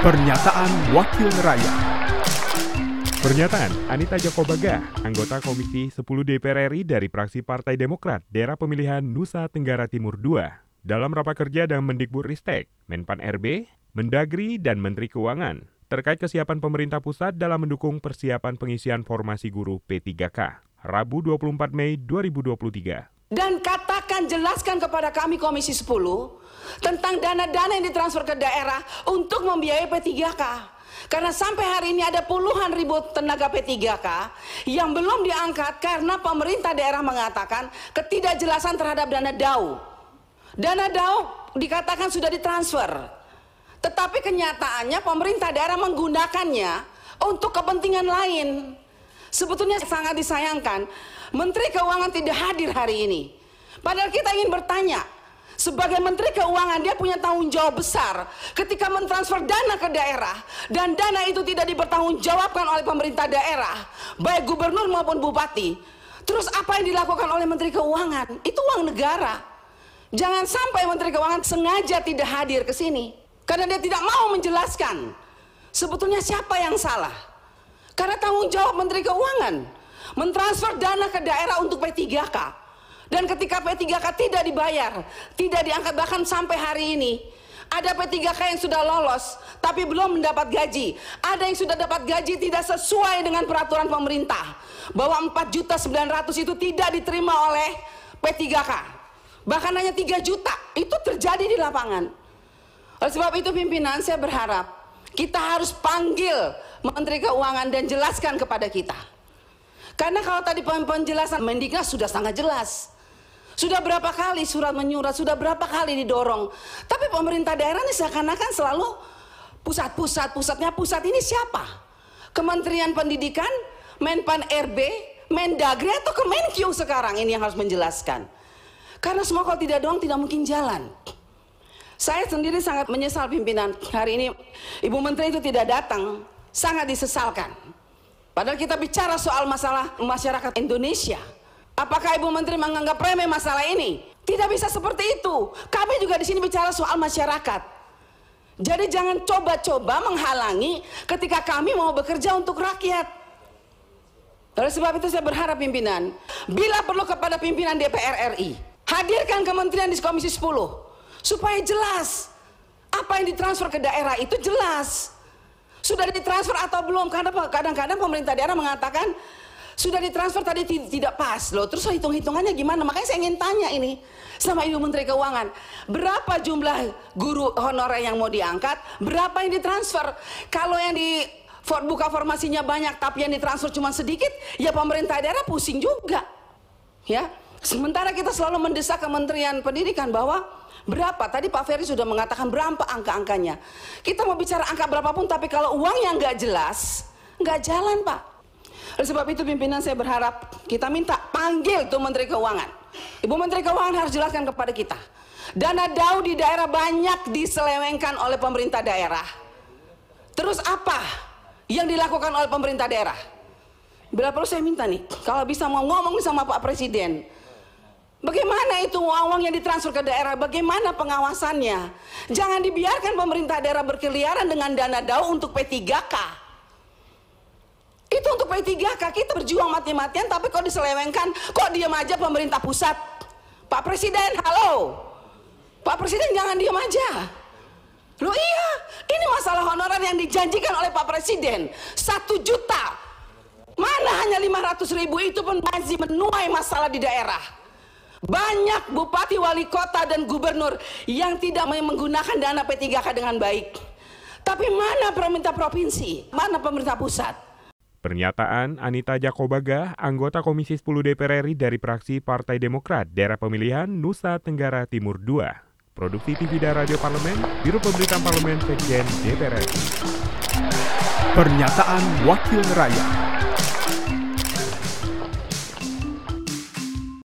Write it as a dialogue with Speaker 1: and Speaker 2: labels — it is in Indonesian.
Speaker 1: Pernyataan Wakil Rakyat Pernyataan Anita Jakobaga, anggota Komisi 10 DPR RI dari fraksi Partai Demokrat, daerah pemilihan Nusa Tenggara Timur II, dalam rapat kerja dengan Mendikbud Ristek, Menpan RB, Mendagri, dan Menteri Keuangan, terkait kesiapan pemerintah pusat dalam mendukung persiapan pengisian formasi guru P3K, Rabu 24 Mei 2023.
Speaker 2: Dan katakan, jelaskan kepada kami Komisi 10 tentang dana-dana yang ditransfer ke daerah untuk membiayai P3K. Karena sampai hari ini ada puluhan ribu tenaga P3K yang belum diangkat karena pemerintah daerah mengatakan ketidakjelasan terhadap dana DAU. Dana DAU dikatakan sudah ditransfer. Tetapi kenyataannya pemerintah daerah menggunakannya untuk kepentingan lain. Sebetulnya sangat disayangkan Menteri Keuangan tidak hadir hari ini. Padahal kita ingin bertanya, sebagai Menteri Keuangan dia punya tanggung jawab besar ketika mentransfer dana ke daerah dan dana itu tidak dipertanggungjawabkan oleh pemerintah daerah, baik gubernur maupun bupati. Terus apa yang dilakukan oleh Menteri Keuangan? Itu uang negara. Jangan sampai Menteri Keuangan sengaja tidak hadir ke sini karena dia tidak mau menjelaskan sebetulnya siapa yang salah. Karena tanggung jawab Menteri Keuangan mentransfer dana ke daerah untuk P3K. Dan ketika P3K tidak dibayar, tidak diangkat bahkan sampai hari ini, ada P3K yang sudah lolos tapi belum mendapat gaji. Ada yang sudah dapat gaji tidak sesuai dengan peraturan pemerintah. Bahwa 4 juta 900 itu tidak diterima oleh P3K. Bahkan hanya 3 juta. Itu terjadi di lapangan. Oleh sebab itu pimpinan saya berharap kita harus panggil Menteri Keuangan dan jelaskan kepada kita. Karena kalau tadi penjelasan Mendiknas sudah sangat jelas. Sudah berapa kali surat menyurat, sudah berapa kali didorong. Tapi pemerintah daerah ini seakan-akan selalu pusat-pusat, pusatnya pusat ini siapa? Kementerian Pendidikan, Menpan RB, Mendagri atau Kemenkyu sekarang ini yang harus menjelaskan. Karena semua kalau tidak doang tidak mungkin jalan. Saya sendiri sangat menyesal pimpinan hari ini Ibu Menteri itu tidak datang, sangat disesalkan. Padahal kita bicara soal masalah masyarakat Indonesia. Apakah Ibu Menteri menganggap remeh masalah ini? Tidak bisa seperti itu. Kami juga di sini bicara soal masyarakat. Jadi jangan coba-coba menghalangi ketika kami mau bekerja untuk rakyat. Oleh sebab itu saya berharap pimpinan, bila perlu kepada pimpinan DPR RI, hadirkan kementerian di Komisi 10 supaya jelas apa yang ditransfer ke daerah itu jelas. Sudah ditransfer atau belum? Karena kadang-kadang pemerintah daerah mengatakan sudah ditransfer tadi tidak pas loh. Terus hitung-hitungannya gimana? Makanya saya ingin tanya ini sama Ibu Menteri Keuangan. Berapa jumlah guru honorer yang mau diangkat? Berapa yang ditransfer? Kalau yang di buka formasinya banyak tapi yang ditransfer cuma sedikit, ya pemerintah daerah pusing juga. Ya. Sementara kita selalu mendesak Kementerian Pendidikan bahwa Berapa? Tadi Pak Ferry sudah mengatakan berapa angka-angkanya. Kita mau bicara angka berapapun, tapi kalau uang yang nggak jelas, nggak jalan Pak. Oleh sebab itu pimpinan saya berharap kita minta panggil tuh Menteri Keuangan. Ibu Menteri Keuangan harus jelaskan kepada kita. Dana DAU di daerah banyak diselewengkan oleh pemerintah daerah. Terus apa yang dilakukan oleh pemerintah daerah? Bila perlu saya minta nih, kalau bisa mau ngomong sama Pak Presiden, Bagaimana itu uang-uang yang ditransfer ke daerah? Bagaimana pengawasannya? Jangan dibiarkan pemerintah daerah berkeliaran dengan dana DAO untuk P3K. Itu untuk P3K, kita berjuang mati-matian tapi kok diselewengkan, kok diam aja pemerintah pusat. Pak Presiden, halo. Pak Presiden jangan diam aja. Loh iya, ini masalah honorer yang dijanjikan oleh Pak Presiden. Satu juta. Mana hanya 500 ribu itu pun masih menuai masalah di daerah. Banyak bupati, wali kota, dan gubernur yang tidak menggunakan dana P3K dengan baik. Tapi mana pemerintah provinsi? Mana pemerintah pusat?
Speaker 1: Pernyataan Anita Jakobaga, anggota Komisi 10 DPR RI dari fraksi Partai Demokrat, daerah pemilihan Nusa Tenggara Timur II. Produksi TV dan Radio Parlemen, Biro Pemberitaan Parlemen Sekjen DPR RI. Pernyataan Wakil Rakyat.